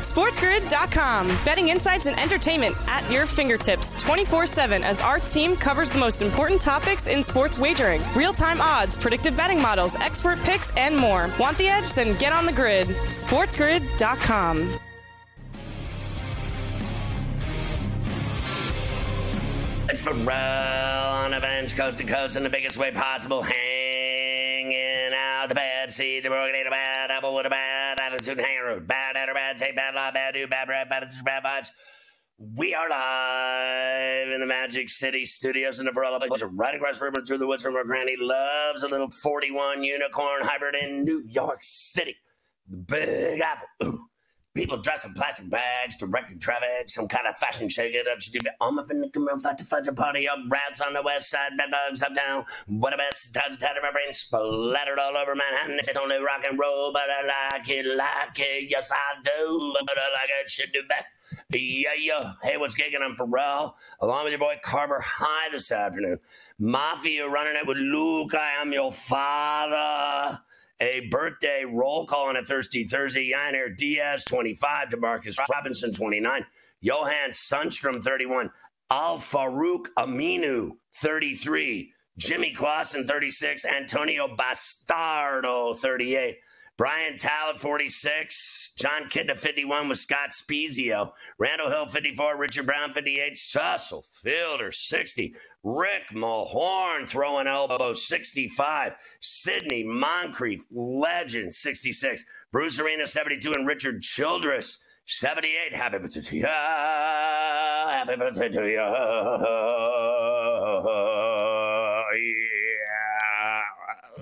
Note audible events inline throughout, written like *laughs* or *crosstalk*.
SportsGrid.com. Betting insights and entertainment at your fingertips 24 7 as our team covers the most important topics in sports wagering real time odds, predictive betting models, expert picks, and more. Want the edge? Then get on the grid. SportsGrid.com. It's Ferrall on a bench, coast to coast, in the biggest way possible. Hanging out the bad seed, the broken a bad apple with a bad attitude, hanging road. Bad at bad, say bad law, bad do, bad breath, bad attitude, bad vibes. We are live in the Magic City studios in the Varela Place, right across the river through the woods from where Granny loves a little 41 unicorn hybrid in New York City. The Big Apple. Ooh. People dressed in plastic bags, to directing traffic, some kind of fashion shake it up. She do I'm up in the commercial, flat to fudge a party up, rats on the west side, bed bugs uptown. What a mess, times tied my brain splattered all over Manhattan. It's only rock and roll, but I like it, like it, yes I do, but I like it, should do that. Yeah, yeah. Hey, what's gigging? I'm Ferrall, along with your boy Carver High this afternoon. Mafia running it with Luke. I am your father a birthday roll call on a Thirsty Thursday. Yainer Diaz, 25. Demarcus Robinson, 29. Johan Sundstrom, 31. Al Farouk Aminu, 33. Jimmy Clausen, 36. Antonio Bastardo, 38. Brian Tallet, 46. Jon Kitna, 51 with Scott Spiezio. Randall Hill, 54. Richard Brown, 58. Cecil Fielder, 60. Rick Mahorn throwing elbow, 65. Sidney Moncrief, legend, 66. Bruce Arena, 72. And Richard Childress, 78. Happy birthday to you. Happy birthday to you.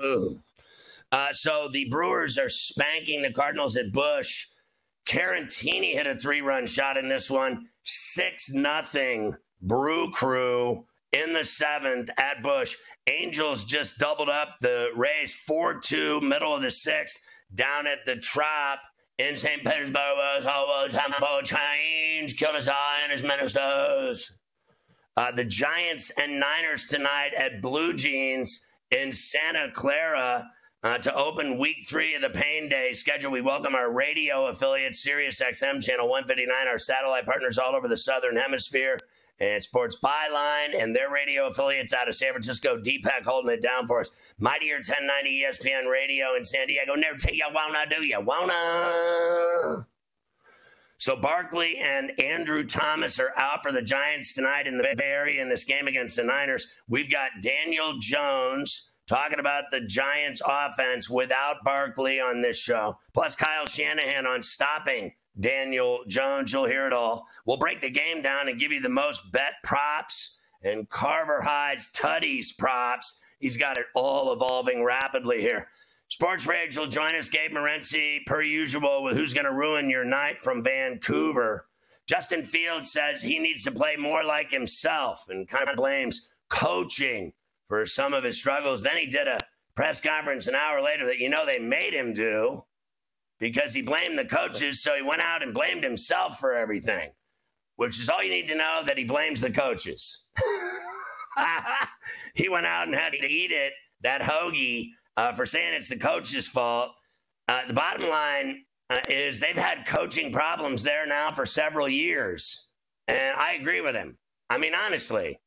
Yeah. Uh, so the Brewers are spanking the Cardinals at Busch. Caratini hit a three-run shot in this one. Six nothing. Brew Crew in the seventh at Busch. Angels just doubled up the Rays 4 2, middle of the sixth, down at the Trop in St. Petersburg. Was always time for change. Killed his eye and his ministers. Uh, the Giants and Niners tonight at Blue Jeans in Santa Clara. Uh, to open week three of the Pain Day schedule, we welcome our radio affiliate, Sirius XM Channel 159, our satellite partners all over the Southern Hemisphere, and Sports Byline and their radio affiliates out of San Francisco, Deepak holding it down for us. Mightier 1090 ESPN Radio in San Diego. Never tell you wanna do you wanna. So Barkley and Andrew Thomas are out for the Giants tonight in the Bay Area in this game against the Niners. We've got Daniel Jones talking about the Giants offense without Barkley on this show, plus Kyle Shanahan on stopping Daniel Jones. You'll hear it all. We'll break the game down and give you the most bet props and Carver High's Tutties props. He's got it all evolving rapidly here. Sports Rage will join us, Gabe Morency, per usual, with Who's Going to Ruin Your Night from Vancouver. Justin Fields says he needs to play more like himself and kind of blames coaching for some of his struggles. Then he did a press conference an hour later that you know they made him do because he blamed the coaches, so he went out and blamed himself for everything, which is all you need to know that he blames the coaches. *laughs* he went out and had to eat it, that hoagie, uh, for saying it's the coach's fault. Uh, the bottom line uh, is they've had coaching problems there now for several years. And I agree with him. I mean, honestly,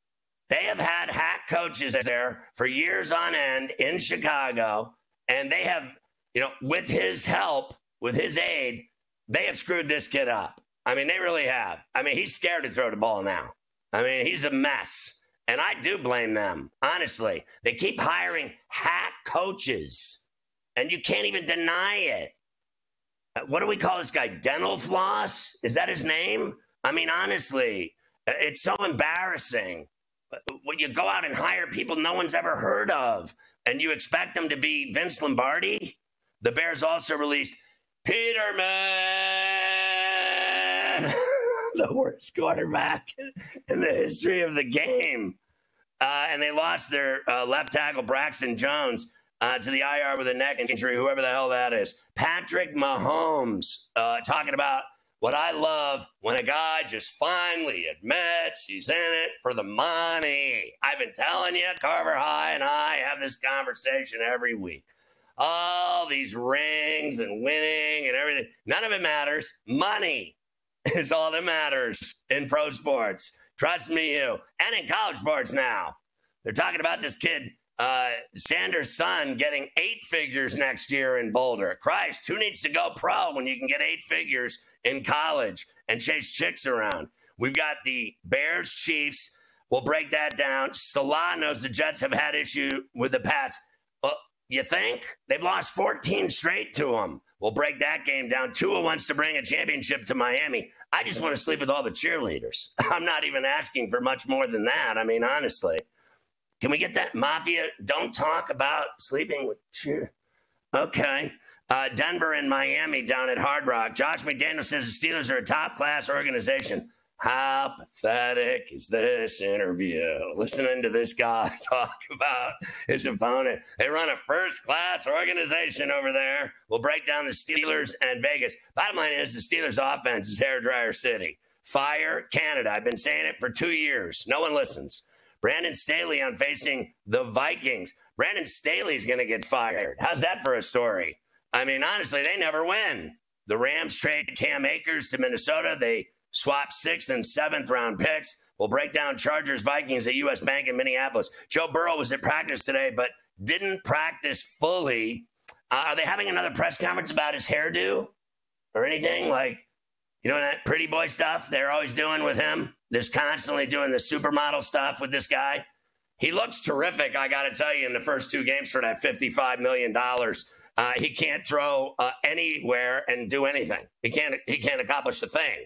they have had hack coaches there for years on end in Chicago, and they have, you know, with his help, with his aid, they have screwed this kid up. I mean, they really have. I mean, he's scared to throw the ball now. I mean, he's a mess. And I do blame them, honestly. They keep hiring hack coaches, and you can't even deny it. Uh, what do we call this guy? Dental floss? Is that his name? I mean, honestly, uh, it's so embarrassing. When you go out and hire people no one's ever heard of, and you expect them to be Vince Lombardi. The Bears also released Peterman, *laughs* the worst quarterback in the history of the game. Uh, and they lost their uh, left tackle, Braxton Jones, uh, to the IR with a neck injury, whoever the hell that is. Patrick Mahomes uh, talking about what I love when a guy just finally admits he's in it for the money. I've been telling you, Carver High and I have this conversation every week. All these rings and winning and everything, none of it matters. Money *laughs* is all that matters in pro sports. Trust me, you. And in college sports now. They're talking about this kid uh, Sanders' son getting eight figures next year in Boulder. Christ, who needs to go pro when you can get eight figures in college and chase chicks around? We've got the Bears Chiefs. We'll break that down. Saleh knows the Jets have had issue with the Pats. Well, you think? They've lost 14 straight to them. We'll break that game down. Tua wants to bring a championship to Miami. I just want to sleep with all the cheerleaders. *laughs* I'm not even asking for much more than that. I mean, honestly. Can we get that mafia? Don't talk about sleeping with cheer. Okay. Uh, Denver and Miami down at Hard Rock. Josh McDaniel says the Steelers are a top class organization. How pathetic is this interview? Listening to this guy *laughs* talk about his opponent. They run a first class organization over there. We'll break down the Steelers and Vegas. Bottom line is the Steelers offense is hairdryer city. Fire Canada. I've been saying it for two years. No one listens. Brandon Staley on facing the Vikings. Brandon Staley's going to get fired. How's that for a story? I mean, honestly, they never win. The Rams trade Cam Akers to Minnesota. They swap sixth and seventh round picks. We'll break down Chargers Vikings at US Bank in Minneapolis. Joe Burrow was at practice today, but didn't practice fully. Uh, are they having another press conference about his hairdo or anything? Like, you know, that pretty boy stuff they're always doing with him? There's constantly doing the supermodel stuff with this guy. He looks terrific, I got to tell you, in the first two games for that $55 million. Uh, he can't throw uh, anywhere and do anything. He can't, he can't accomplish a thing.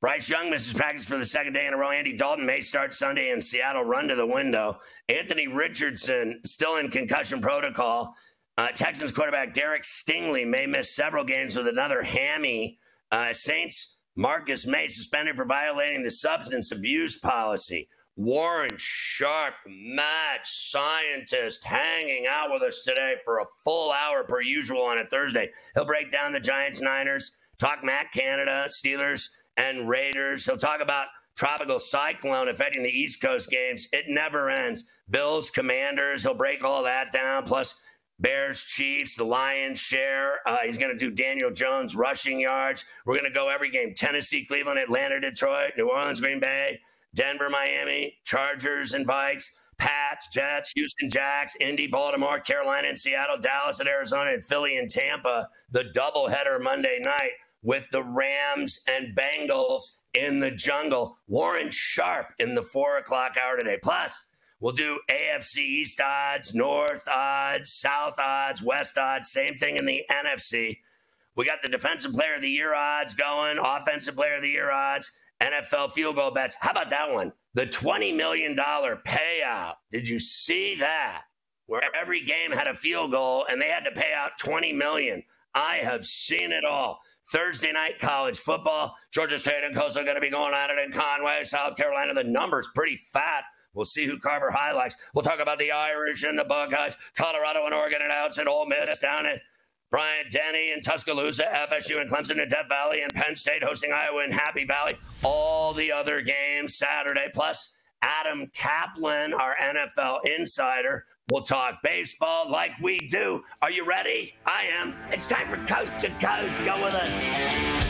Bryce Young misses practice for the second day in a row. Andy Dalton may start Sunday in Seattle. Run to the window. Anthony Richardson still in concussion protocol. Uh, Texans quarterback Derek Stingley may miss several games with another hammy. Uh, Saints Marcus Maye suspended for violating the substance abuse policy. Warren Sharp, mad scientist, hanging out with us today for a full hour per usual on a Thursday. He'll break down the Giants, Niners, talk Matt Canada, Steelers, and Raiders. He'll talk about tropical cyclone affecting the East Coast games. It never ends. Bills, Commanders. He'll break all that down. Plus Bears, Chiefs, the Lions share. Uh, he's going to do Daniel Jones rushing yards. We're going to go every game Tennessee, Cleveland, Atlanta, Detroit, New Orleans, Green Bay, Denver, Miami, Chargers, and Vikes. Pats, Jets, Houston Jacks, Indy, Baltimore, Carolina, and Seattle, Dallas, and Arizona, and Philly and Tampa. The doubleheader Monday night with the Rams and Bengals in the jungle. Warren Sharp in the four o'clock hour today. Plus, We'll do AFC East odds, North odds, South odds, West odds, same thing in the NFC. We got the Defensive Player of the Year odds going, Offensive Player of the Year odds, NFL field goal bets. How about that one? The $20 million payout. Did you see that? Where every game had a field goal and they had to pay out 20 million. I have seen it all. Thursday night college football. Georgia State and Coastal going to be going at it in Conway, South Carolina. The number's pretty fat. We'll see who Carver highlights. We'll talk about the Irish and the Buckeyes, Colorado and Oregon and outs and Ole Miss down at Bryant Denny and Tuscaloosa, FSU and Clemson and Death Valley, and Penn State hosting Iowa and Happy Valley. All the other games Saturday, plus Adam Caplan, our NFL insider. We'll talk baseball like we do. Are you ready? I am. It's time for Coast to Coast. Go with us.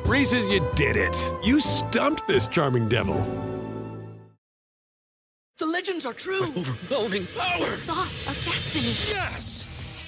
Reese's, you did it. You stumped this charming devil. The legends are true. overwhelming power! The sauce of destiny. Yes!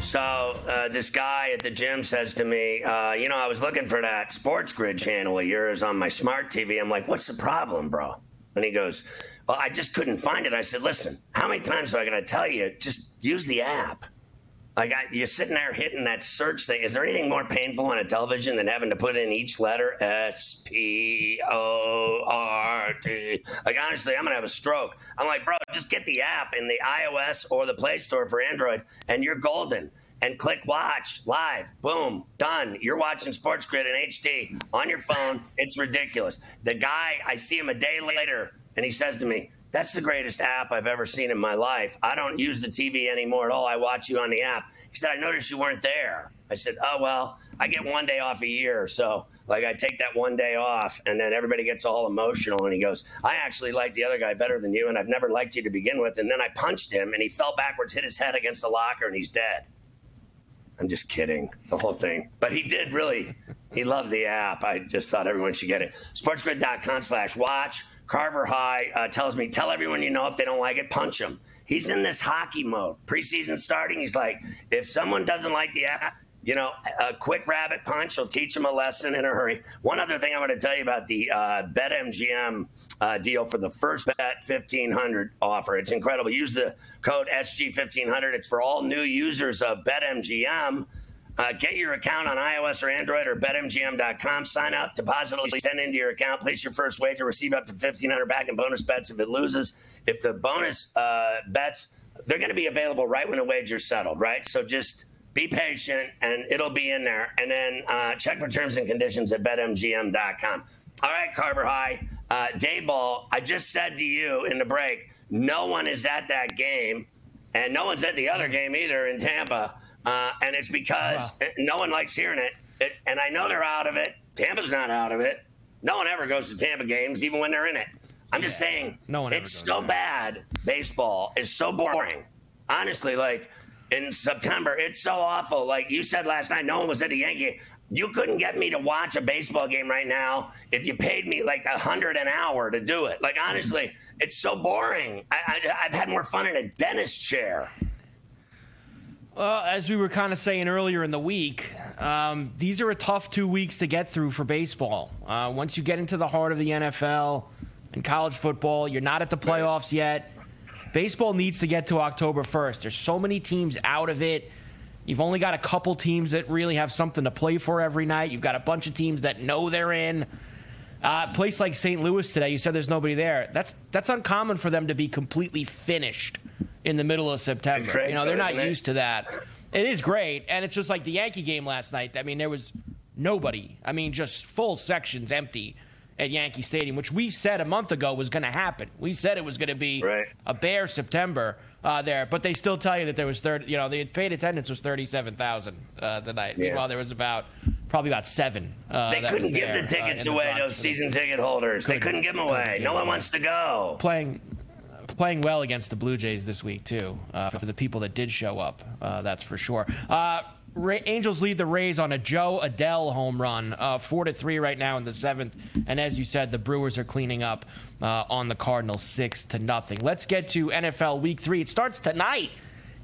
So uh, this guy at the gym says to me, uh, you know, I was looking for that Sports Grid channel of yours on my smart TV. I'm like, what's the problem, bro? And he goes, well, I just couldn't find it. I said, listen, how many times am I going to tell you? Just use the app. Like I, you're sitting there hitting that search thing. Is there anything more painful on a television than having to put in each letter S P O R T? Like honestly, I'm gonna have a stroke. I'm like, bro, just get the app in the iOS or the Play Store for Android, and you're golden. And click watch live. Boom, done. You're watching Sports Grid in HD on your phone. It's ridiculous. The guy, I see him a day later, and he says to me, that's the greatest app I've ever seen in my life. I don't use the TV anymore at all. I watch you on the app. He said, I noticed you weren't there. I said, Oh, well, I get one day off a year. So, like, I take that one day off, and then everybody gets all emotional. And he goes, I actually like the other guy better than you, and I've never liked you to begin with. And then I punched him, and he fell backwards, hit his head against the locker, and he's dead. I'm just kidding, the whole thing. But he did really, he loved the app. I just thought everyone should get it. Sportsgrid.com slash watch. Carver High uh, tells me, tell everyone you know if they don't like it, punch them. He's in this hockey mode. Preseason starting, he's like, if someone doesn't like the app, you know, a quick rabbit punch will teach them a lesson in a hurry. One other thing I want to tell you about the uh, BetMGM uh, deal for the first bet 1500 offer. It's incredible. Use the code SG1500. It's for all new users of BetMGM. Uh, get your account on iOS or Android or betmgm.com. Sign up, deposit at least 10 into your account, place your first wager, receive up to 1500 back in bonus bets if it loses. If the bonus uh, bets, they're going to be available right when the wager's settled, right? So just be patient and it'll be in there. And then uh, check for terms and conditions at betmgm.com. All right, Carver High. Uh, Dayball, I just said to you in the break, no one is at that game, and no one's at the other game either in Tampa. Uh, and it's because wow. no one likes hearing it. it. And I know they're out of it. Tampa's not out of it. No one ever goes to Tampa games, even when they're in it. I'm just saying, no one it's so bad. Baseball is so boring. Honestly, like in September, it's so awful. Like you said last night, no one was at the Yankee. You couldn't get me to watch a baseball game right now if you paid me like a hundred an hour to do it. Like honestly, it's so boring. I, I, I've had more fun in a dentist chair. Well, as we were kind of saying earlier in the week, um, these are a tough two weeks to get through for baseball. Uh, once you get into the heart of the NFL and college football, you're not at the playoffs yet. Baseball needs to get to October 1st. There's so many teams out of it. You've only got a couple teams that really have something to play for every night. You've got a bunch of teams that know they're in. Uh, a place like St. Louis today, you said there's nobody there. That's that's uncommon for them to be completely finished in the middle of September. Great, you know, they're not used to that. It is great, and it's just like the Yankee game last night. I mean, there was nobody. I mean, just full sections empty at Yankee Stadium, which we said a month ago was going to happen. We said it was going to be right. a bare September uh, there, but they still tell you that there was third. You know, the paid attendance was thirty-seven thousand uh, tonight. Yeah. Meanwhile, there was about probably about seven. Uh, they couldn't give there, the uh, tickets away. The those season ticket holders, couldn't, they couldn't give them away. No one wants to go. Playing playing well against the Blue Jays this week too. Uh, for the people that did show up, uh, that's for sure. Uh, Ra- Angels lead the Rays on a Jo Adell home run, uh, four to three right now in the seventh. And as you said, the Brewers are cleaning up uh, on the Cardinals, six to nothing. Let's get to NFL Week Three. It starts tonight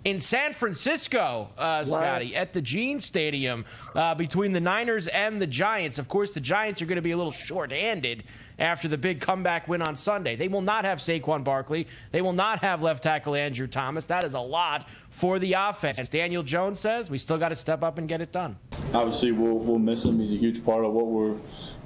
in San Francisco, uh, Scotty, at the Gene Stadium uh, between the Niners and the Giants. Of course, the Giants are going to be a little short-handed after the big comeback win on Sunday. They will not have Saquon Barkley. They will not have left tackle Andrew Thomas. That is a lot for the offense. Daniel Jones says we still got to step up and get it done. Obviously, we'll, we'll miss him. He's a huge part of what we're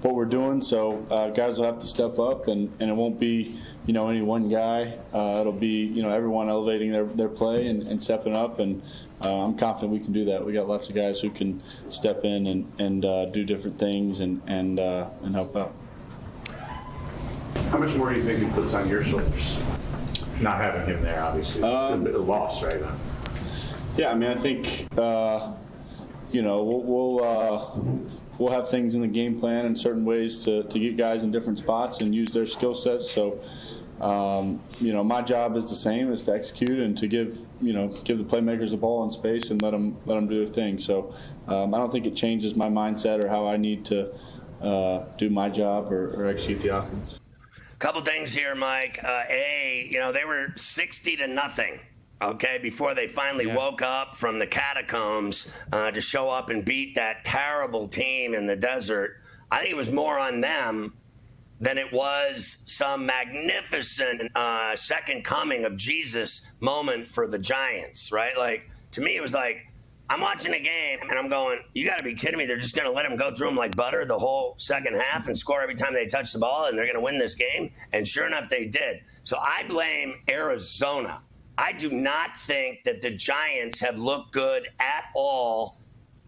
what we're doing. So uh, guys will have to step up, and, and it won't be you know any one guy. Uh, it'll be you know everyone elevating their, their play and, and stepping up, and uh, I'm confident we can do that. We got lots of guys who can step in and and uh, do different things and and uh, and help out. How much more do you think he puts on your shoulders? Not having him there, obviously, Um, a loss, right? Yeah, I mean, I think uh, you know we'll we'll, uh, we'll have things in the game plan in certain ways to, to get guys in different spots and use their skill sets. So, um, you know, my job is the same: is to execute and to give you know give the playmakers the ball in space and let them let them do their thing. So, um, I don't think it changes my mindset or how I need to uh, do my job or, or execute the offense. Couple things here, Mike. Uh, a, you know, they were 60 to nothing. Okay, before they finally Yeah. woke up from the catacombs uh, to show up and beat that terrible team in the desert, I think it was more on them than it was some magnificent uh, second coming of Jesus moment for the Giants, right? Like, to me, it was like, I'm watching a game and I'm going, you got to be kidding me. They're just going to let them go through them like butter the whole second half and score every time they touch the ball and they're going to win this game. And sure enough, they did. So I blame Arizona. I do not think that the Giants have looked good at all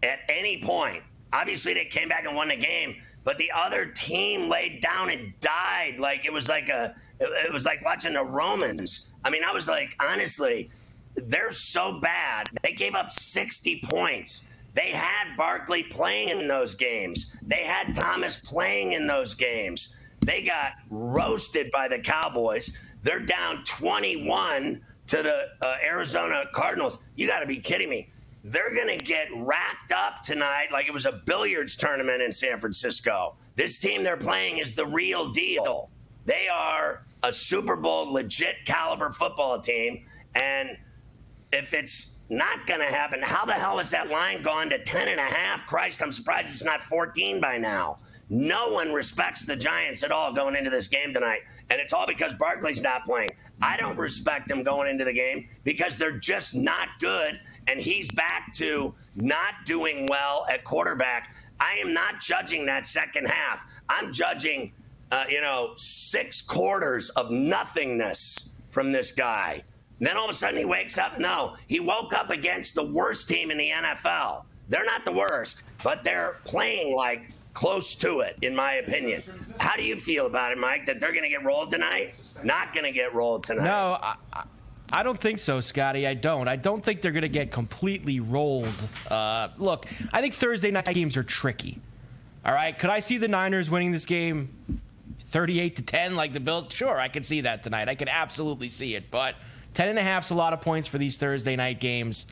at any point. Obviously, they came back and won the game, but the other team laid down and died. Like it was like a, it was like watching the Romans. I mean, I was like, honestly, they're so bad. They gave up 60 points. They had Barkley playing in those games. They had Thomas playing in those games. They got roasted by the Cowboys. They're down 21 to the uh, Arizona Cardinals. You got to be kidding me. They're going to get racked up tonight like it was a billiards tournament in San Francisco. This team they're playing is the real deal. They are a Super Bowl legit caliber football team. And if it's not going to happen, how the hell has that line gone to 10 and a half? Christ, I'm surprised it's not 14 by now. No one respects the Giants at all going into this game tonight. And it's all because Barkley's not playing. I don't respect them going into the game because they're just not good. And he's back to not doing well at quarterback. I am not judging that second half. I'm judging, uh, you know, six quarters of nothingness from this guy. And then all of a sudden he wakes up. No, he woke up against the worst team in the NFL. They're not the worst, but they're playing like close to it, in my opinion. How do you feel about it, Mike? That they're going to get rolled tonight? Not going to get rolled tonight. No, I, I- don't think so, Scotty. I don't. I don't think they're going to get completely rolled. Uh, look, I think Thursday night games are tricky. All right, could I see the Niners winning this game 38 to 10 like the Bills? Sure, I could see that tonight. I could absolutely see it. But 10 and a half is a lot of points for these Thursday night games.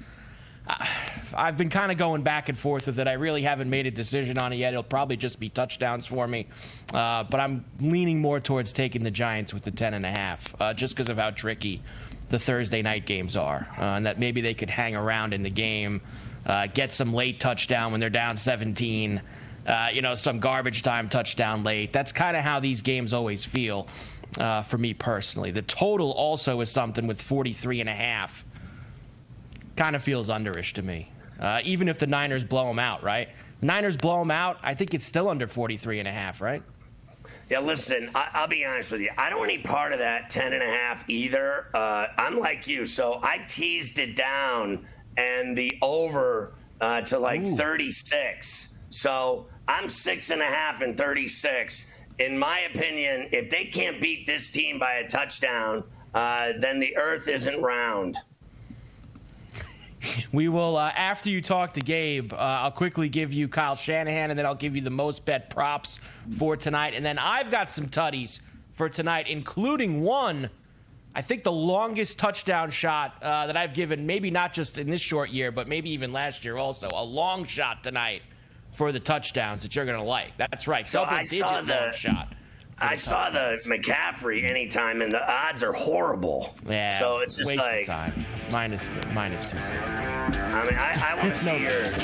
I've been kind of going back and forth with it. I really haven't made a decision on it yet. It'll probably just be touchdowns for me. Uh, but I'm leaning more towards taking the Giants with the 10 and a half, uh, just because of how tricky the Thursday night games are, uh, and that maybe they could hang around in the game, uh, get some late touchdown when they're down 17. Uh, you know, some garbage time touchdown late. That's kind of how these games always feel uh, for me personally. The total also is something with 43 and a half kind of feels underish to me. Uh, even if the Niners blow them out, right? Niners blow them out, I think it's still under 43 and a half, right? Yeah, listen, I, I'll be honest with you. I don't want any part of that 10 and a half either. Uh, I'm like you. So I teased it down and the over uh, to like 36. So I'm six and a half and 36. In my opinion, if they can't beat this team by a touchdown, uh, then the earth isn't round. *laughs* We will, uh, after you talk to Gabe, uh, I'll quickly give you Kyle Shanahan, and then I'll give you the most bet props for tonight. And then I've got some tutties for tonight, including one, I think the longest touchdown shot uh, that I've given, maybe not just in this short year, but maybe even last year also. A long shot tonight for the touchdowns that you're going to like. That's right. So I saw the- shot I saw the McCaffrey anytime, and the odds are horrible. Yeah. So it's just waste like of time. Minus two. Minus two sixty. I mean, I, I want to *laughs* see No yours.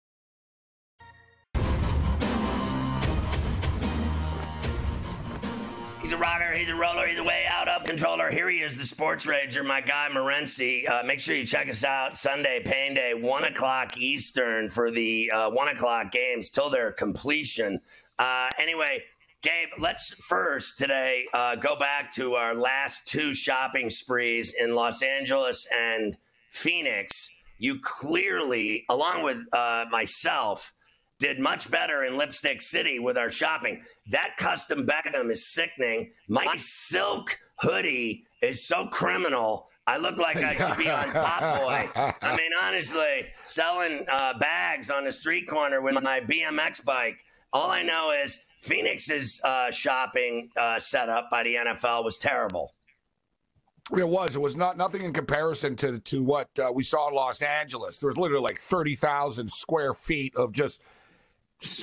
He's a rocker, he's a roller, he's a way out of controller. Here he is, the sports rager, my guy Morency. Uh, make sure you check us out Sunday, Pain Day, 1 o'clock Eastern for the uh, 1 o'clock games till their completion. Uh, anyway, Gabe, let's first today uh, go back to our last two shopping sprees in Los Angeles and Phoenix. You clearly, along with uh, myself, did much better in Lipstick City with our shopping. That custom Beckham is sickening. My silk hoodie is so criminal. I look like I should be on Top Boy. I *laughs* mean, honestly, selling uh, bags on the street corner with my BMX bike. All I know is Phoenix's uh, shopping uh, setup by the NFL was terrible. It was. It was not nothing in comparison to to what uh, we saw in Los Angeles. There was literally like thirty thousand square feet of just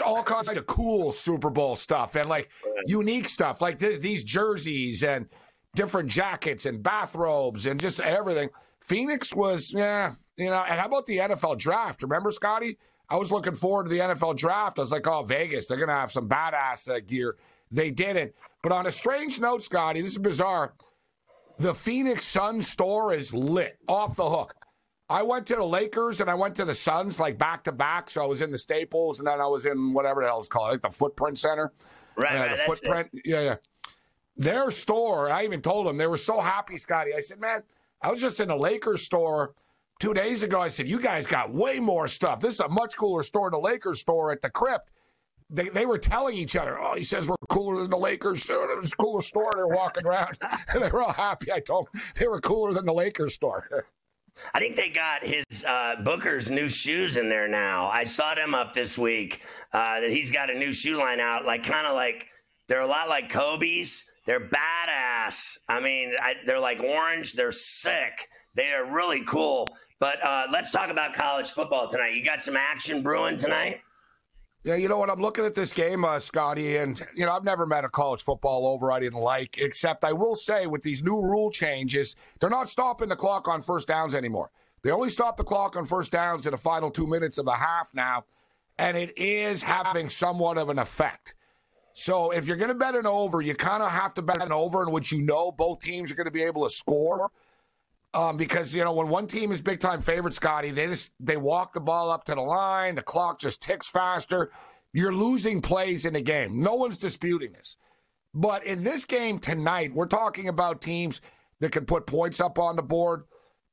all kinds of cool Super Bowl stuff and like unique stuff, like th- these jerseys and different jackets and bathrobes and just everything. Phoenix was, yeah, you know. And how about the NFL draft? Remember, Scotty? I was looking forward to the NFL draft. I was like, oh, Vegas, they're gonna have some badass uh, gear. They didn't. But on a strange note, Scotty, this is bizarre. The Phoenix Sun store is lit off the hook. I went to the Lakers and I went to the Suns like back to back. So I was in the Staples and then I was in whatever the hell it's called, like the Footprint Center. Right, Uh, right, the Footprint. Yeah, yeah. Their store, I even told them they were so happy, Scotty. I said, man, I was just in the Lakers store two days ago. I said, you guys got way more stuff. This is a much cooler store than the Lakers store at the Crypt. They, they were telling each other, oh, he says we're cooler than the Lakers. It was a cooler store. They're walking around. *laughs* and they were all happy. I told them they were cooler than the Lakers store. *laughs* I think they got his uh, Booker's new shoes in there now. I saw them up this week. Uh, that he's got a new shoe line out, like kind of like they're a lot like Kobe's. They're badass. I mean, I, they're like orange. They're sick. They are really cool. But uh, let's talk about college football tonight. You got some action brewing tonight. Yeah, you know what? I'm looking at this game, uh, Scotty, and you know I've never met a college football over I didn't like. Except I will say, with these new rule changes, they're not stopping the clock on first downs anymore. They only stop the clock on first downs in the final two minutes of a half now, and it is having somewhat of an effect. So if you're going to bet an over, you kind of have to bet an over in which you know both teams are going to be able to score. Um, because you know when one team is big time favorite, Scotty, they just they walk the ball up to the line, the clock just ticks faster. You're losing plays in the game. No one's disputing this. But in this game tonight, we're talking about teams that can put points up on the board.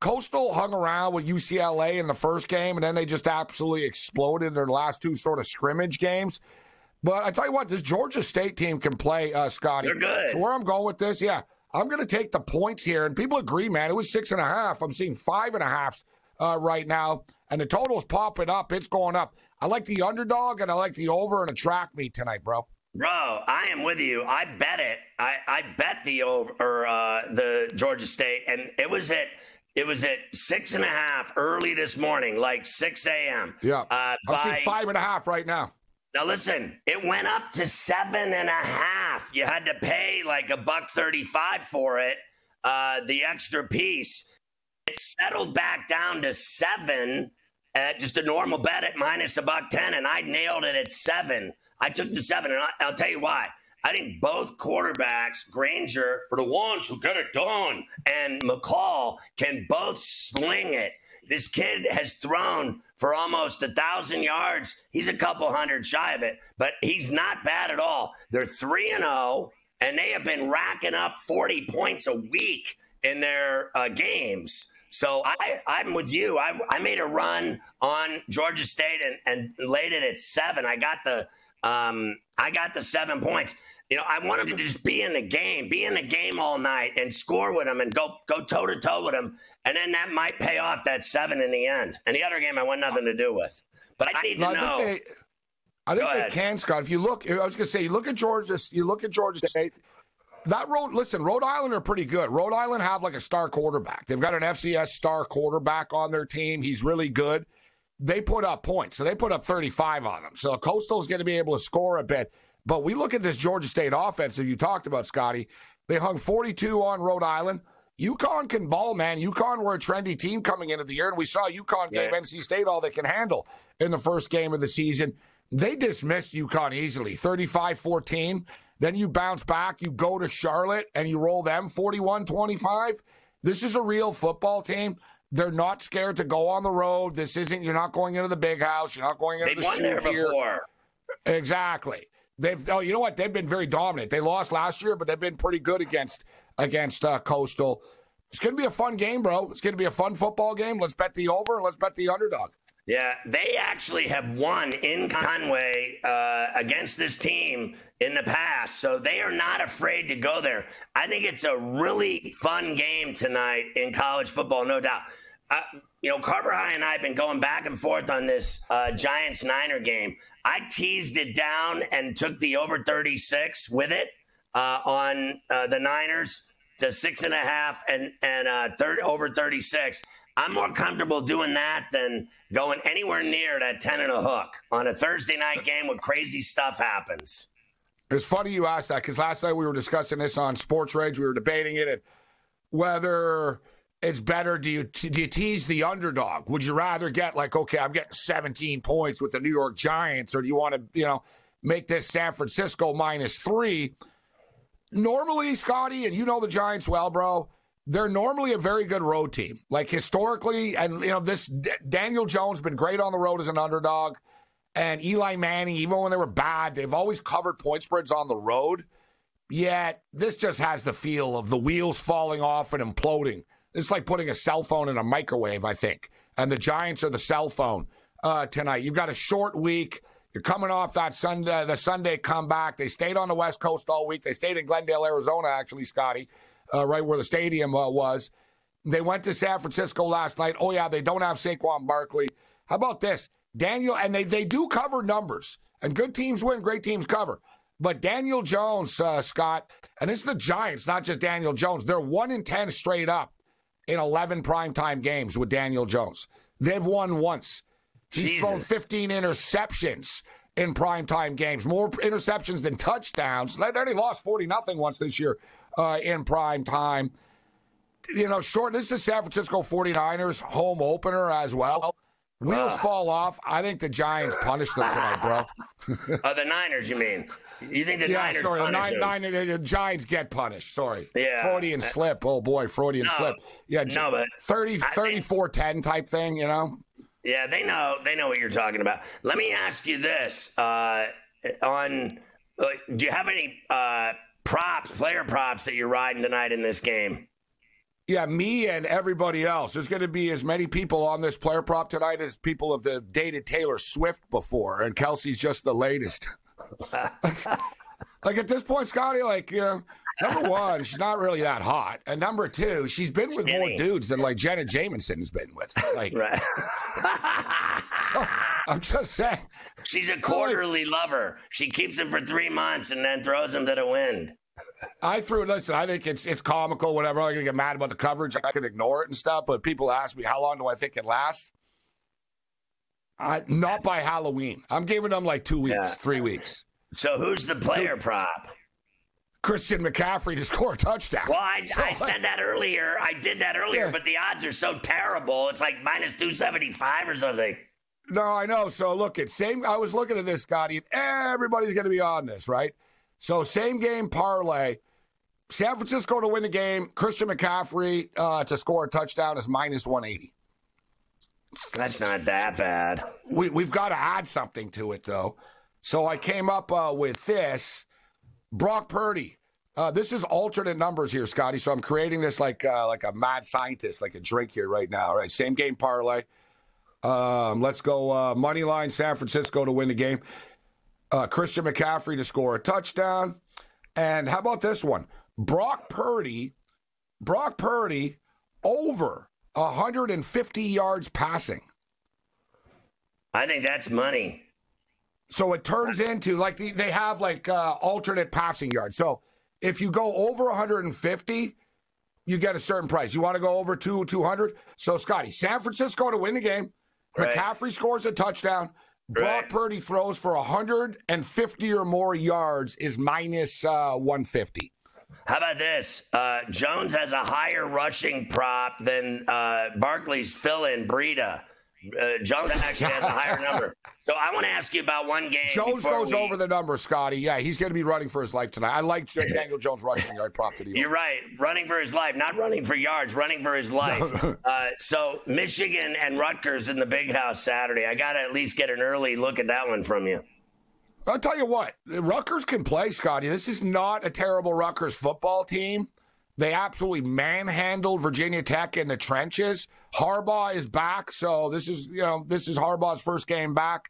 Coastal hung around with UCLA in the first game, and then they just absolutely exploded in their last two sort of scrimmage games. But I tell you what, this Georgia State team can play, uh, Scotty. They're good. So where I'm going with this, yeah, I'm going to take the points here, and people agree, man. It was six and a half. I'm seeing five and a halfs uh, right now, and the total's popping up. It's going up. I like the underdog, and I like the over and a track meet tonight, bro. Bro, I am with you. I bet it. I, I bet the over or uh, the Georgia State, and it was at it was at six and a half early this morning, like six a.m. Yeah, uh, I'm seeing five and a half right now. Now listen, it went up to seven and a half. You had to pay like a buck thirty-five for it, uh, the extra piece. It settled back down to seven at just a normal bet at minus a buck ten, and I nailed it at seven. I took the seven, and I, will tell you why. I think both quarterbacks, Grainger, for the ones who get it done, and McCall can both sling it. This kid has thrown for almost a thousand yards. He's a couple hundred shy of it, but he's not bad at all. They're three and zero, oh, and they have been racking up forty points a week in their uh, games. So I, I'm with you. I, I made a run on Georgia State and, and laid it at seven. I got the um, I got the seven points. You know, I want him to just be in the game, be in the game all night, and score with him, and go go toe to toe with him, and then that might pay off that seven in the end. And the other game, I want nothing to do with. But I need to no, know. Think they, I think they can, Scott. If you look, I was going to say, you look at Georgia, you look at Georgia State. That road, listen, Rhode Island are pretty good. Rhode Island have like a star quarterback. They've got an FCS star quarterback on their team. He's really good. They put up points, so they put up 35 on them. So Coastal's going to be able to score a bit. But we look at this Georgia State offense that you talked about, Scotty. They hung 42 on Rhode Island. UConn can ball, man. UConn were a trendy team coming into the year, and we saw UConn yeah. gave NC State all they can handle in the first game of the season. They dismissed UConn easily, 35 14. Then you bounce back, you go to Charlotte, and you roll them 41 25. This is a real football team. They're not scared to go on the road. This isn't, you're not going into the big house. You're not going into They've the won there before. Exactly. They've oh, you know what? They've been very dominant. They lost last year, but they've been pretty good against against uh, Coastal. It's going to be a fun game, bro. It's going to be a fun football game. Let's bet the over. Let's bet the underdog. Yeah, they actually have won in Conway uh, against this team in the past, so they are not afraid to go there. I think it's a really fun game tonight in college football, no doubt. Uh, you know, Carver High and I have been going back and forth on this uh, Giants Niner game. I teased it down and took the over 36 with it uh, on uh, the Niners to six and a half and and uh, third, over 36. I'm more comfortable doing that than going anywhere near that 10 and a hook on a Thursday night game when crazy stuff happens. It's funny you asked that because last night we were discussing this on Sports Rage. We were debating it and whether it's better do you do you tease the underdog? Would you rather get like okay, I'm getting 17 points with the New York Giants, or do you want to you know make this San Francisco minus three? Normally, Scotty, and you know the Giants well, bro. They're normally a very good road team. Like historically, and you know this D- Daniel Jones been great on the road as an underdog, and Eli Manning, even when they were bad, they've always covered point spreads on the road. Yet this just has the feel of the wheels falling off and imploding it's like putting a cell phone in a microwave, I think. And the Giants are the cell phone uh, tonight. You've got a short week. You're coming off that Sunday, the Sunday comeback. They stayed on the West Coast all week. They stayed in Glendale, Arizona, actually, Scotty, uh, right where the stadium uh, was. They went to San Francisco last night. Oh, yeah, they don't have Saquon Barkley. How about this? Daniel, and they, they do cover numbers, and good teams win, great teams cover. But Daniel Jones, uh, Scott, and it's the Giants, not just Daniel Jones. They're one in 10 straight up in 11 primetime games with Daniel Jones. They've won once. He's Jesus. thrown 15 interceptions in primetime games, more interceptions than touchdowns. They already lost 40 nothing once this year uh, in prime time. You know, short, this is San Francisco 49ers home opener as well. Wheels uh, fall off. I think the Giants punish them tonight, bro. *laughs* oh, the Niners, you mean? You think the yeah, Niners sorry, the nine, nine, the Giants get punished. Sorry. Yeah. Freudian uh, slip. Oh, boy, Freudian no, slip. Yeah, no, but 30, 34 10 type thing, you know? Yeah, they know. They know what you're talking about. Let me ask you this. Uh, on, do you have any uh, props, player props that you're riding tonight in this game? Yeah, me and everybody else. There's going to be as many people on this player prop tonight as people have dated Taylor Swift before, and Kelce's just the latest. like, *laughs* like, at this point, Scotty, like you know, number one, she's not really that hot, and number two, she's been with more dudes than like Jenna Jameson's been with. Like, *laughs* Right. *laughs* so, I'm just saying. She's a quarterly lover. She keeps him for three months and then throws him to the wind. I threw. Listen, I think it's it's comical. Whatever. I'm gonna get mad about the coverage. I can ignore it and stuff. But people ask me how long do I think it lasts. I, not by Halloween. I'm giving them like two weeks, Yeah. three weeks. So who's the player prop? Christian McCaffrey to score a touchdown. Well, I, So, I said that earlier. I did that earlier, Yeah. but the odds are so terrible. It's like minus 275 or something. No, I know. So look, it's same. I was looking at this, Scotty, and everybody's going to be on this, right? So same game parlay. San Francisco to win the game. Christian McCaffrey uh, to score a touchdown is minus one eighty. That's not that bad. We we've got to add something to it though. So I came up uh, with this. Brock Purdy. Uh, this is alternate numbers here, Scotty. So I'm creating this like uh, like a mad scientist, like a drink here right now. All right, same game parlay. Um, let's go uh, money line San Francisco to win the game. Uh, Christian McCaffrey to score a touchdown. And how about this one? Brock Purdy, Brock Purdy over 150 yards passing. I think that's money. So it turns into like the, they have like uh, alternate passing yards. So if you go over 150, you get a certain price. You want to go over two 200. So Scotty, San Francisco to win the game. Right. McCaffrey scores a touchdown. Brock Right. Purdy throws for 150 or more yards is minus uh, 150. How about this? Uh, Jones has a higher rushing prop than uh, Barkley's fill-in Breida. Uh, Jones *laughs* actually has a higher number. So I want to ask you about one game. Jones goes we- over the number, Scotty. Yeah, he's going to be running for his life tonight. I like Daniel Jones rushing yard prop to You're right. Running for his life, not running for yards, running for his life. *laughs* uh, so Michigan and Rutgers in the big house Saturday. I got to at least get an early look at that one from you. I'll tell you what, Rutgers can play, Scotty. This is not a terrible Rutgers football team. They absolutely manhandled Virginia Tech in the trenches. Harbaugh is back, so this is you know this is Harbaugh's first game back.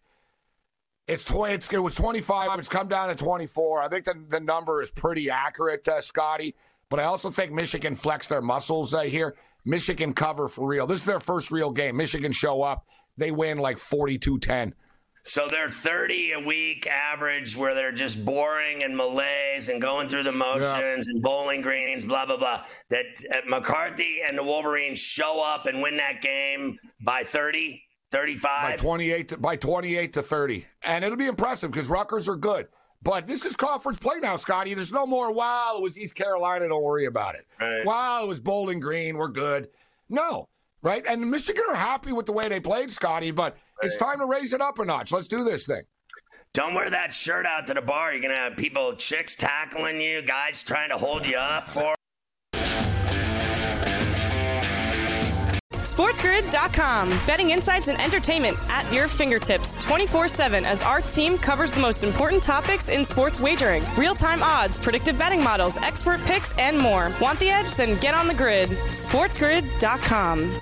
It's, tw- it's it was 25. It's come down to 24. I think the, the number is pretty accurate, uh, Scotty. But I also think Michigan flex their muscles uh, here. Michigan cover for real. This is their first real game. Michigan show up. They win like 42 10. So they're 30 a week average where they're just boring and malaise and going through the motions and bowling greens, blah, blah, blah. That uh, McCarthy and the Wolverines show up and win that game by 30, 35. by 28 to, by 28 to 30 and it'll be impressive because Rutgers are good but this is conference play now Scotty there's no more wow it was East Carolina don't worry about it Right. wow it was Bowling Green we're good no right and Michigan are happy with the way they played Scotty but it's time to raise it up a notch let's do this thing Don't wear that shirt out to the bar. You're going to have people, chicks tackling you, guys trying to hold you up for. SportsGrid.com. Betting insights and entertainment at your fingertips 24 7 as our team covers the most important topics in sports wagering real time odds, predictive betting models, expert picks, and more. Want the edge? Then get on the grid. SportsGrid.com.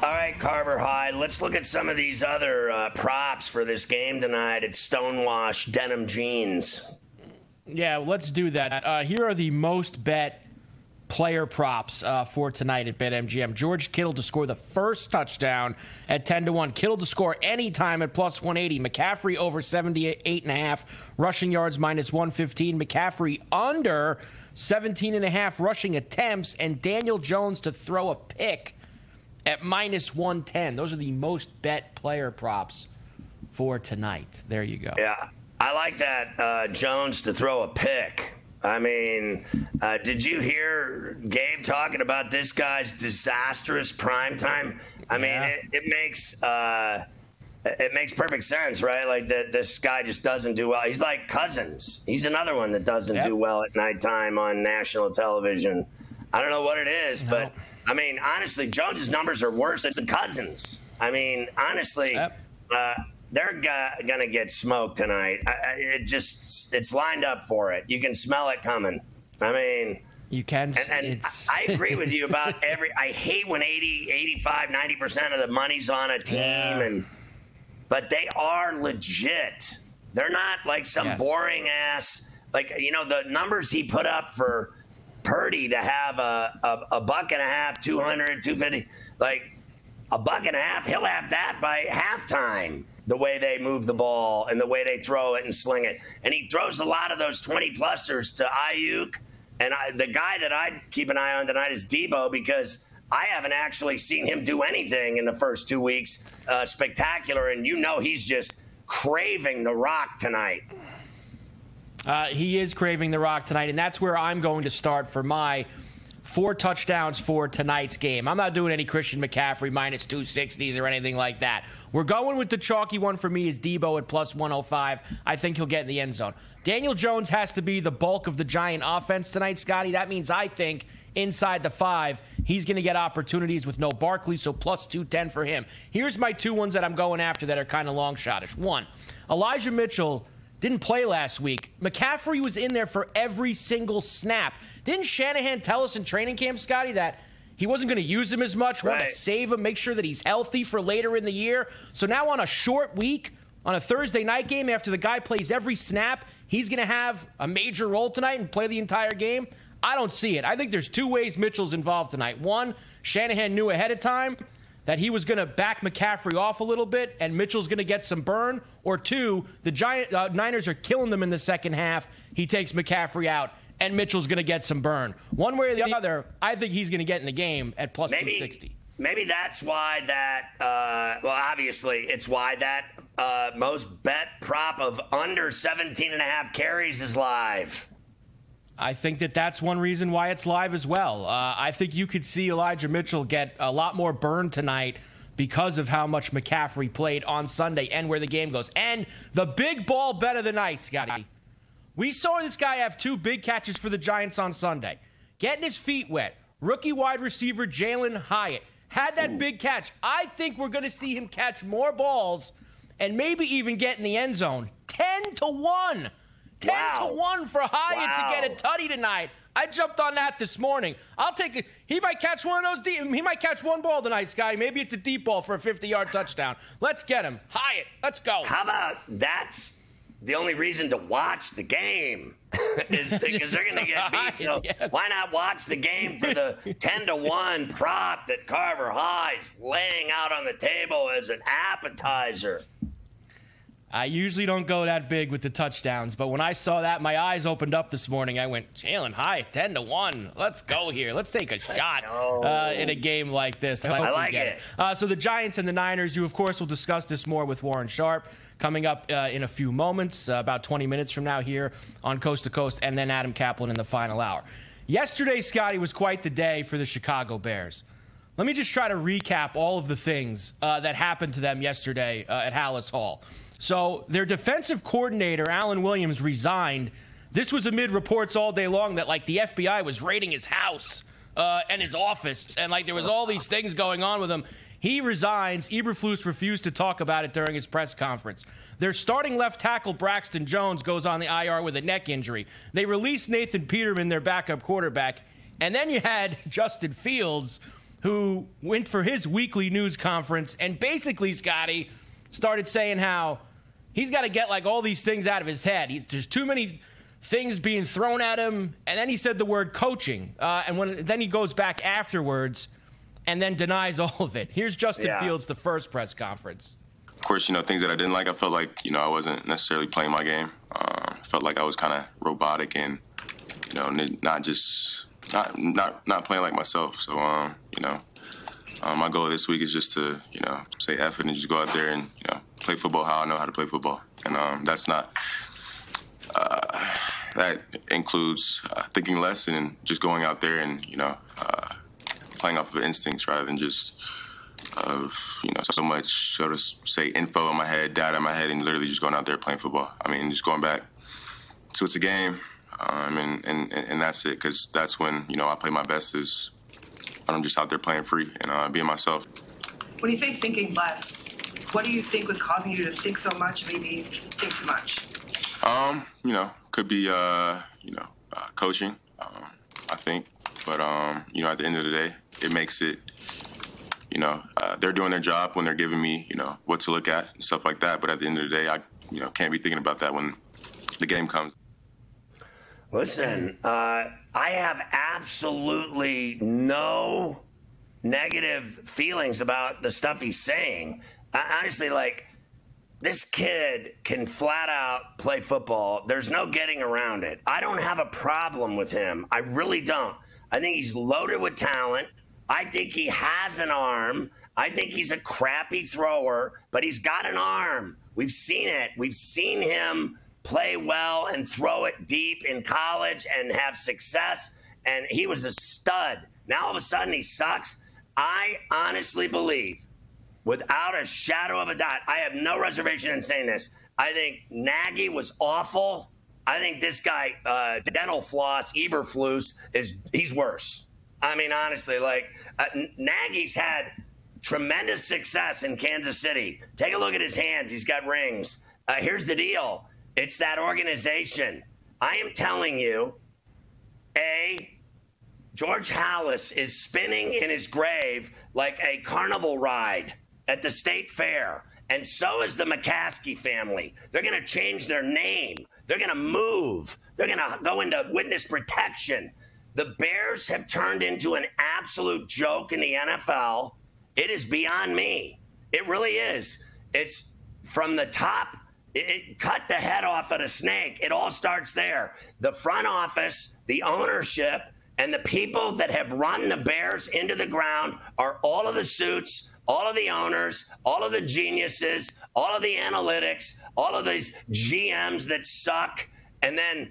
All right, Carver High. Let's look at some of these other uh, props for this game tonight. It's Stonewash denim jeans. Yeah, let's do that. Uh, here are the most bet player props uh, for tonight at BetMGM. George Kittle to score the first touchdown at 10 to 1. Kittle to score anytime at plus 180. McCaffrey over 78 and a half rushing yards minus 115. McCaffrey under 17 and a half rushing attempts and Daniel Jones to throw a pick at minus 110. Those are the most bet player props for tonight. There you go. Yeah. I like that uh, Jones to throw a pick. I mean, uh, did you hear Gabe talking about this guy's disastrous prime time? I mean, it, it makes uh, it makes perfect sense, right? Like that, this guy just doesn't do well. He's like Cousins. He's another one that doesn't Yep. do well at nighttime on national television. I don't know what it is, but I mean, honestly, Jones's numbers are worse than the Cousins. I mean, honestly, uh, they're go- gonna get smoked tonight. I, I, it just it's lined up for it. You can smell it coming. I mean, you can. And, and it's- I agree with you about *laughs* every. I hate when 80, 85, 90 percent of the money's on a team, Yeah. and but they are legit. They're not like some Yes. boring ass. Like you know the numbers he put up for Purdy to have a, a, a buck and a half, 200, 250, like a buck and a half, he'll have that by halftime. The way they move the ball and the way they throw it and sling it. And he throws a lot of those 20 plusers to Aiyuk. And I, the guy that I'd keep an eye on tonight is Deebo because I haven't actually seen him do anything in the first two weeks uh, spectacular. And you know he's just craving the rock tonight. Uh, he is craving the rock tonight, and that's where I'm going to start for my four touchdowns for tonight's game. I'm not doing any Christian McCaffrey minus 260s or anything like that. We're going with the chalky one for me is Deebo at plus 105. I think he'll get in the end zone. Daniel Jones has to be the bulk of the Giant offense tonight, Scotty. That means I think inside the five, he's going to get opportunities with no Barkley, so plus 210 for him. Here's my two ones that I'm going after that are kind of long shotish. One, Elijah Mitchell didn't play last week. McCaffrey was in there for every single snap. Didn't Shanahan tell us in training camp, Scotty, that he wasn't going to use him as much, want to save him, make sure that he's healthy for later in the year? So now on a short week, on a Thursday night game, after the guy plays every snap, he's going to have a major role tonight and play the entire game? I don't see it. I think there's two ways Mitchell's involved tonight. One, Shanahan knew ahead of time that he was going to back McCaffrey off a little bit and Mitchell's going to get some burn. Or two, the Giant uh, Niners are killing them in the second half. He takes McCaffrey out and Mitchell's going to get some burn. One way or the other, I think he's going to get in the game at plus Maybe 260. maybe that's why that. Uh, well, obviously, it's why that uh, most bet prop of under 17 and a half carries is live. I think that that's one reason why it's live as well. Uh, I think you could see Elijah Mitchell get a lot more burn tonight because of how much McCaffrey played on Sunday and where the game goes. And the big ball bet of the night, Scotty. We saw this guy have two big catches for the Giants on Sunday, getting his feet wet. Rookie wide receiver Jalin Hyatt had that big catch. I think we're going to see him catch more balls and maybe even get in the end zone. 10 to 1. 10 to 1 for Hyatt to get a tutty tonight. I jumped on that this morning. I'll take it. He might catch one of those deep. He might catch one ball tonight, Scotty. Maybe it's a deep ball for a 50 yard touchdown. Let's get him. Hyatt, let's go. How about that's the only reason to watch the game *laughs* is because they're going to get beat. *laughs* So why not watch the game for the *laughs* 10 to 1 prop that Carver High is laying out on the table as an appetizer? I usually don't go that big with the touchdowns, but when I saw that, my eyes opened up this morning. I went, Jalen High, 10 to 1. Let's go here. Let's take a shot uh, in a game like this. I we like get it. Uh, so the Giants and the Niners, you, of course, will discuss this more with Warren Sharp coming up uh, in a few moments, uh, about 20 minutes from now here on Coast to Coast, and then Adam Caplan in the final hour. Yesterday, Scotty, was quite the day for the Chicago Bears. Let me just try to recap all of the things uh, that happened to them yesterday uh, at Halas Hall. So, their defensive coordinator, Alan Williams, resigned. This was amid reports all day long that, like, the FBI was raiding his house uh, and his office, and, like, there was all these things going on with him. He resigns. Eberflus refused to talk about it during his press conference. Their starting left tackle, Braxton Jones, goes on the IR with a neck injury. They release Nathan Peterman, their backup quarterback. And then you had *laughs* Justin Fields who went for his weekly news conference and basically, Scotty, started saying how he's got to get like all these things out of his head. He's, there's too many things being thrown at him, and then he said the word coaching, uh, and when then he goes back afterwards and then denies *laughs* all of it. Here's Justin Yeah. Fields, the first press conference. Of course, you know things that I didn't like. I felt like you know I wasn't necessarily playing my game. Uh, felt like I was kind of robotic and you know not just not not not playing like myself. So um, you know, um, my goal this week is just to you know say effort and just go out there and you know play football how I know how to play football. And um, that's not uh, that includes uh, thinking less and just going out there and you know uh, playing off of instincts rather than just of you know so much so to say info in my head, data in my head, and literally just going out there playing football. I mean, just going back to it's a game, um, and, and and that's it because that's when you know I play my best is I'm just out there playing free and uh, being myself. When you say thinking less, what do you think was causing you to think so much, maybe think too much? Um, you know, could be uh, you know, uh, coaching. Um, I think, but um, you know, at the end of the day, it makes it. You know, uh, they're doing their job when they're giving me, you know, what to look at and stuff like that. But at the end of the day, I, you know, can't be thinking about that when the game comes. Listen, uh, I have absolutely no negative feelings about the stuff he's saying. I, honestly, like, this kid can flat out play football. There's no getting around it. I don't have a problem with him. I really don't. I think he's loaded with talent. I think he has an arm. I think he's a crappy thrower, but he's got an arm. We've seen it. We've seen him play well and throw it deep in college and have success. And he was a stud. Now all of a sudden he sucks. I honestly believe without a shadow of a doubt. I have no reservation in saying this. I think Nagy was awful. I think this guy, uh, dental floss, Eberflus, is he's worse. I mean, honestly, like uh, Nagy's had tremendous success in Kansas City. Take a look at his hands; he's got rings. Uh, here's the deal: it's that organization. I am telling you, a George Halas is spinning in his grave like a carnival ride at the state fair. And so is the McCaskey family. They're going to change their name. They're going to move. They're going to go into witness protection. The Bears have turned into an absolute joke in the NFL. It is beyond me. It really is. It's from the top. It, it cut the head off of a snake. It all starts there. The front office, the ownership, and the people that have run the Bears into the ground are all of the suits, all of the owners, all of the geniuses, all of the analytics, all of these GMs that suck. And then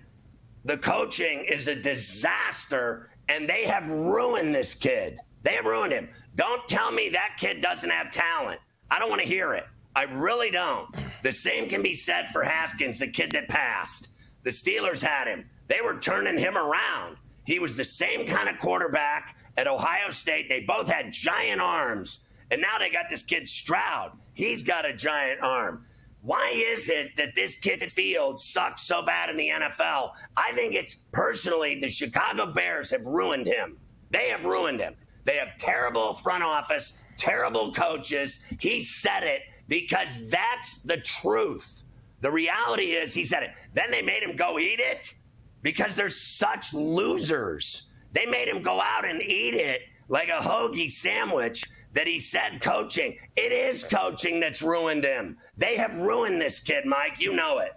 the coaching is a disaster, and they have ruined this kid. They have ruined him. Don't tell me that kid doesn't have talent. I don't want to hear it. I really don't. The same can be said for Haskins, the kid that passed. The Steelers had him. They were turning him around. He was the same kind of quarterback at Ohio State. They both had giant arms. And now they got this kid Stroud. He's got a giant arm. Why is it that this kid Fields sucks so bad in the NFL? I think it's personally the Chicago Bears have ruined him. They have ruined him. They have terrible front office, terrible coaches. He said it because that's the truth. The reality is he said it. Then they made him go eat it because they're such losers. They made him go out and eat it like a hoagie sandwich that he said coaching. It is coaching that's ruined him. They have ruined this kid, Mike. You know it.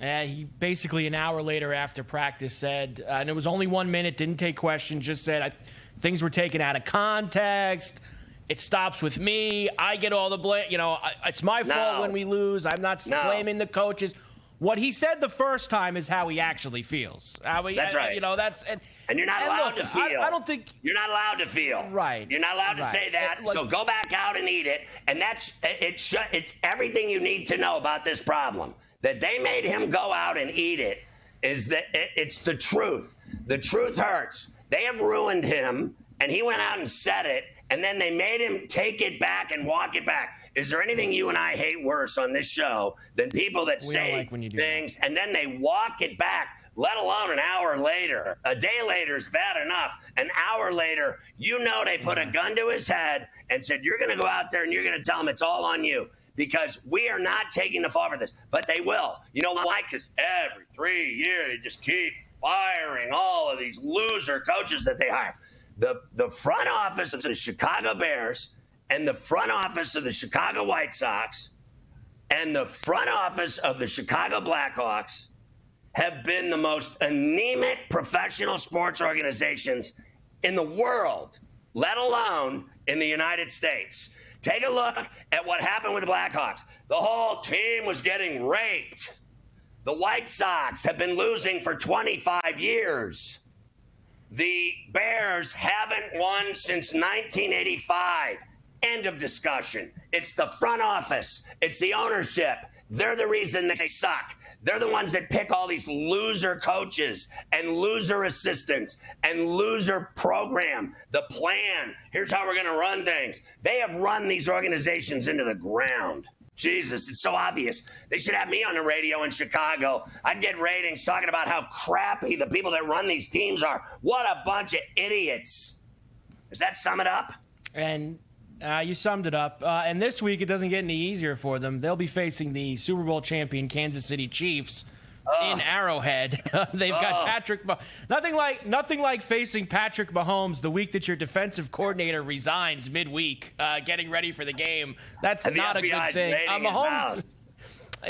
Uh, he basically an hour later after practice said, uh, and it was only one minute, didn't take questions, just said I, things were taken out of context. It stops with me. I get all the blame. You know, I, it's my fault when we lose. I'm not No. blaming the coaches. What he said the first time is how he actually feels. How he- That's uh, right. You know, that's and, And you're not and allowed look, to feel. I, I don't think you're not allowed to feel. Right. You're not allowed to say that. It- like- so go back out and eat it. And that's it. it sh- it's everything you need to know about this problem. That they made him go out and eat it is that it, it's the truth. The truth hurts. They have ruined him, and he went out and said it. And then they made him take it back and walk it back. Is there anything you and I hate worse on this show than people that We say like when you do things and then they walk it back? let alone an hour later. A day later is bad enough. An hour later, you know they put a gun to his head and said, You're going to go out there and you're going to tell him it's all on you because we are not taking the fall for this. But they will. You know why? Because every three years, they just keep firing all of these loser coaches that they hire. The, the front office of the Chicago Bears and the front office of the Chicago White Sox and the front office of the Chicago Blackhawks have been the most anemic professional sports organizations in the world, let alone in the United States. Take a look at what happened with the Blackhawks. The whole team was getting raped. The White Sox have been losing for 25 years. The Bears haven't won since 1985. End of discussion. It's the front office, it's the ownership. They're the reason that they suck. They're the ones that pick all these loser coaches and loser assistants and loser program. The plan. Here's how we're going to run things. They have run these organizations into the ground. Jesus, it's so obvious. They should have me on the radio in Chicago. I'd get ratings talking about how crappy the people that run these teams are. What a bunch of idiots. Does that sum it up? And uh, you summed it up. Uh, and this week, it doesn't get any easier for them. They'll be facing the Super Bowl champion Kansas City Chiefs in Arrowhead. *laughs* They've got Patrick. Mah- nothing like nothing like facing Patrick Mahomes the week that your defensive coordinator resigns midweek, uh, getting ready for the game. That's the not a good FBI's thing. raiding his house. Uh, *laughs*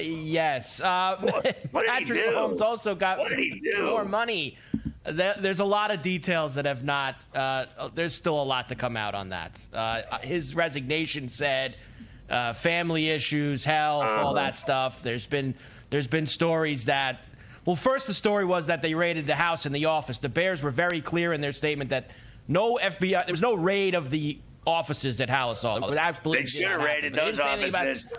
Yes. Uh, what did he Patrick do? Mahomes also got What did he do? more money. There's a lot of details that have not. Uh, there's still a lot to come out on that. Uh, his resignation said uh, family issues, health, all Uh-huh. that stuff. There's been there's been stories that. Well, first the story was that they raided the house and the office. The Bears were very clear in their statement that no FBI. There was no raid of the offices at Halas Hall. It absolutely They should have raided those say anything about- offices.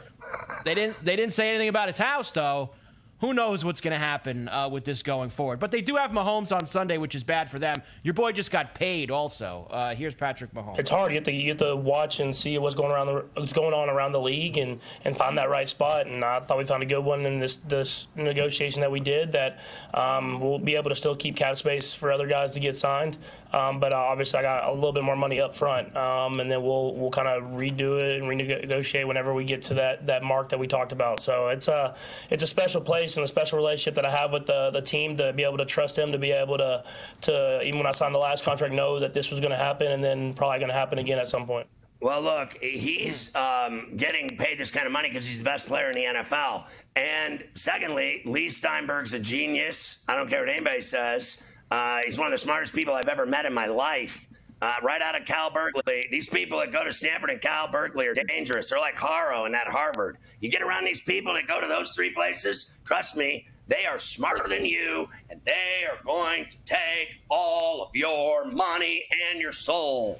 they didn't. They didn't say anything about his house, though. Who knows what's going to happen uh, with this going forward? But they do have Mahomes on Sunday, which is bad for them. Your boy just got paid, also. Uh, here's Patrick Mahomes. it's hard. You have to you have to watch and see what's going around the what's going on around the league and, and find that right spot. And I thought we found a good one in this this negotiation that we did. That um, we'll be able to still keep cap space for other guys to get signed. Um, but uh, obviously, I got a little bit more money up front, um, and then we'll we'll kind of redo it and renegotiate whenever we get to that, that mark that we talked about. So it's a it's a special place and a special relationship that I have with the, the team to be able to trust them to be able to to even when I signed the last contract know that this was going to happen and then probably going to happen again at some point. Well, look, he's um, getting paid this kind of money because he's the best player in the NFL. And secondly, Leigh Steinberg's a genius. I don't care what anybody says. Uh, he's one of the smartest people I've ever met in my life. Uh, right out of Cal Berkeley. These people that go to Stanford and Cal Berkeley are dangerous. They're like Haro and at Harvard. You get around these people that go to those three places, trust me, they are smarter than you, and they are going to take all of your money and your soul.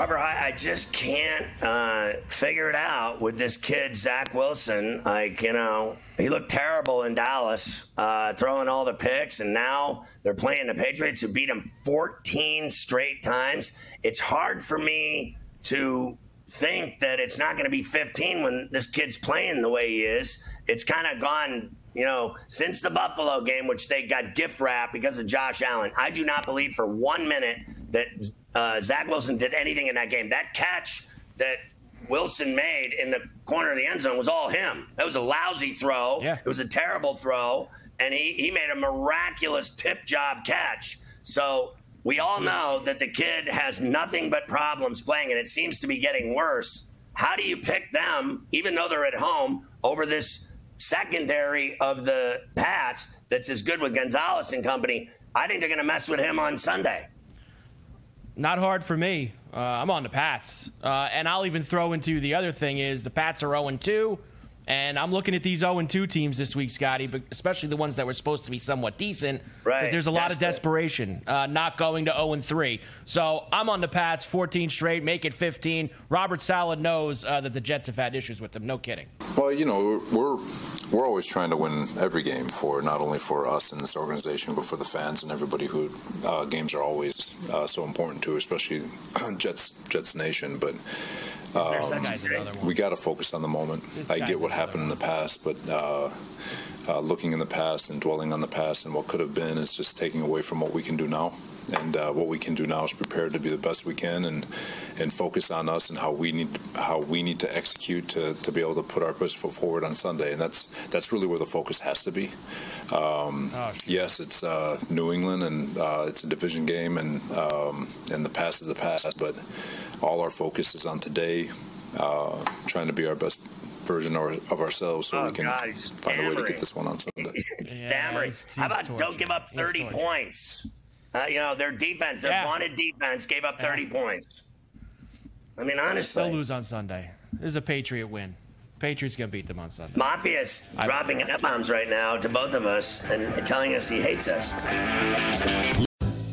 Carver I just can't uh, figure it out with this kid, Zach Wilson. Like, you know, he looked terrible in Dallas, uh, throwing all the picks, and now they're playing the Patriots who beat him 14 straight times. It's hard for me to think that it's not going to be 15 when this kid's playing the way he is. It's kind of gone, you know, since the Buffalo game, which they got gift wrapped because of Josh Allen. I do not believe for one minute that uh, Zach Wilson did anything in that game. That catch that Wilson made in the corner of the end zone was all him. That was a lousy throw. Yeah. It was a terrible throw, and he, he made a miraculous tip job catch. So we all know that the kid has nothing but problems playing, and it seems to be getting worse. How do you pick them, even though they're at home, over this secondary of the Pats that's as good with Gonzalez and company? I think they're going to mess with him on Sunday. Not hard for me. Uh, I'm on the Pats. Uh, and I'll even throw into the other thing is the Pats are 0 2. And I'm looking at these 0 2 teams this week, Scotty, but especially the ones that were supposed to be somewhat decent. Right. Because there's a lot of desperation uh, not going to 0 3. So I'm on the Pats, 14 straight, make it 15. Robert Saleh knows uh, that the Jets have had issues with them. No kidding. Well, you know, we're we're always trying to win every game for not only for us in this organization, but for the fans and everybody who uh, games are always uh, so important to, especially *clears throat* Jets Jets Nation. But um, we got to focus on the moment. I get what happened in the past, but uh, uh, looking in the past and dwelling on the past and what could have been is just taking away from what we can do now. And uh, what we can do now is prepare to be the best we can and and focus on us and how we need how we need to execute to, to be able to put our best foot forward on Sunday. And that's that's really where the focus has to be. Um, yes, it's uh, New England and uh, it's a division game, and um, and the past is the past. But all our focus is on today, uh, trying to be our best version of, of ourselves, so Oh, we can God, he's just find a way to get this one on Sunday. *laughs* stammering. How about don't give up 30 points? Uh, you know, their defense, their Yeah. vaunted defense gave up 30 points. I mean, honestly. They'll lose on Sunday. This is a Patriot win. Patriots going to beat them on Sunday. Mafia's dropping F bombs right now to both of us and telling us he hates us.